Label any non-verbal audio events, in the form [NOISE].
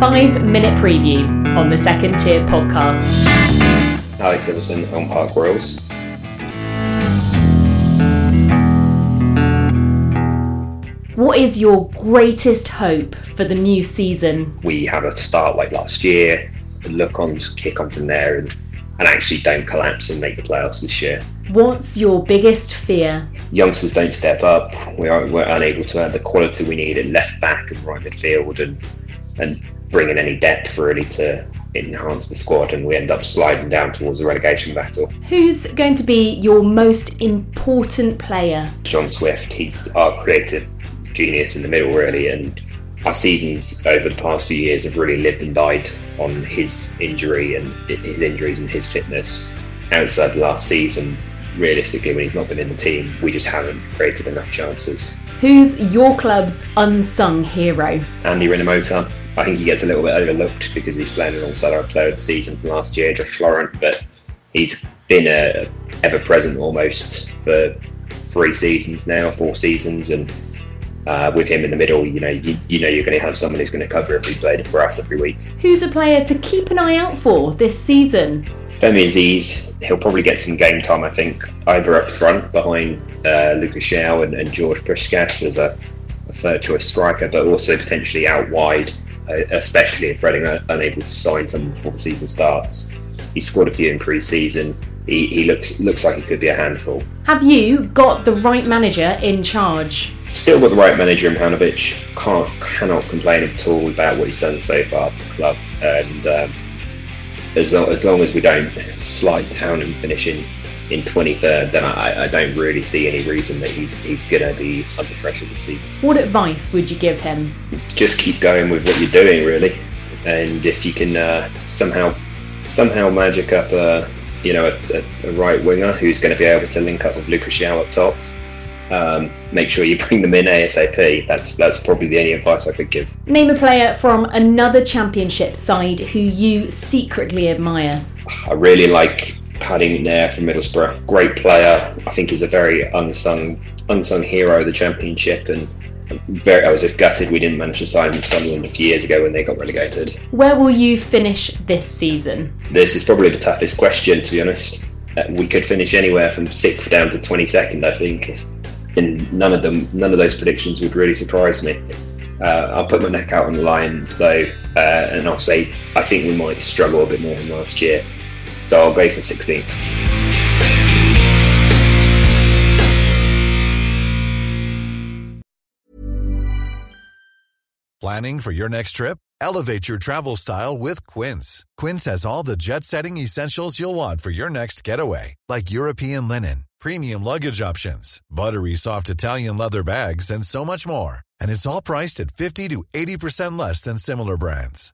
Five minute preview on the second tier podcast. Alex Everson Elm Park Royals. What is your greatest hope for the new season? We have a start like last year, look on, kick on from there, and, and actually don't collapse and make the playoffs this year. What's your biggest fear? Youngsters don't step up. We are, we're unable to have the quality we need at left back and right midfield, and and bring in any depth really to enhance the squad, and we end up sliding down towards a relegation battle. Who's going to be your most important player? John Swift, he's our creative genius in the middle, really, and our seasons over the past few years have really lived and died on his injury and his injuries and his fitness. Outside the last season, realistically, when he's not been in the team, we just haven't created enough chances. Who's your club's unsung hero? Andy Rinomhota, I think he gets a little bit overlooked because he's playing alongside our player of the season from last year, Josh Laurent, but he's been a ever present almost for three seasons now, four seasons, and uh, with him in the middle, you know, you, you know you're going to have someone who's going to cover every play for us every week. Who's a player to keep an eye out for this season? Femi Azeez, he'll probably get some game time, I think, either up front behind uh, Lucas João and, and George Puscas as a, a third choice striker, but also potentially out wide, especially if Reading are unable to sign someone before the season starts. He scored a few in pre-season. He, he looks looks like he could be a handful. Have you got the right manager in charge? Still got the right manager in Paunovic. Can't cannot complain at all about what he's done so far at the club. And um, as long, as long as we don't slide down and finish in, in 23rd, then I, I don't really see any reason that he's he's going to be under pressure this season. What advice would you give him? Just keep going with what you're doing, really. And if you can uh, somehow somehow magic up a you know a, a, right winger who's going to be able to link up with Lucas João up top, um, make sure you [LAUGHS] bring them in ASAP. That's that's probably the only advice I could give. Name a player from another championship side who you secretly admire. I really like Paddy McNair from Middlesbrough. Great player. I think he's a very unsung unsung hero of the championship and. Very, I was just gutted we didn't manage to sign Sunderland a few years ago when they got relegated. Where will you finish this season? This is probably the toughest question, to be honest. Uh, we could finish anywhere from sixth down to twenty second, I think, and none of them, none of those predictions would really surprise me. Uh, I'll put my neck out on the line though, uh, and I'll say I think we might struggle a bit more than last year. So I'll go for 16th. Planning for your next trip? Elevate your travel style with Quince. Quince has all the jet setting essentials you'll want for your next getaway, like European linen, premium luggage options, buttery soft Italian leather bags, and so much more. And it's all priced at 50 to 80% less than similar brands.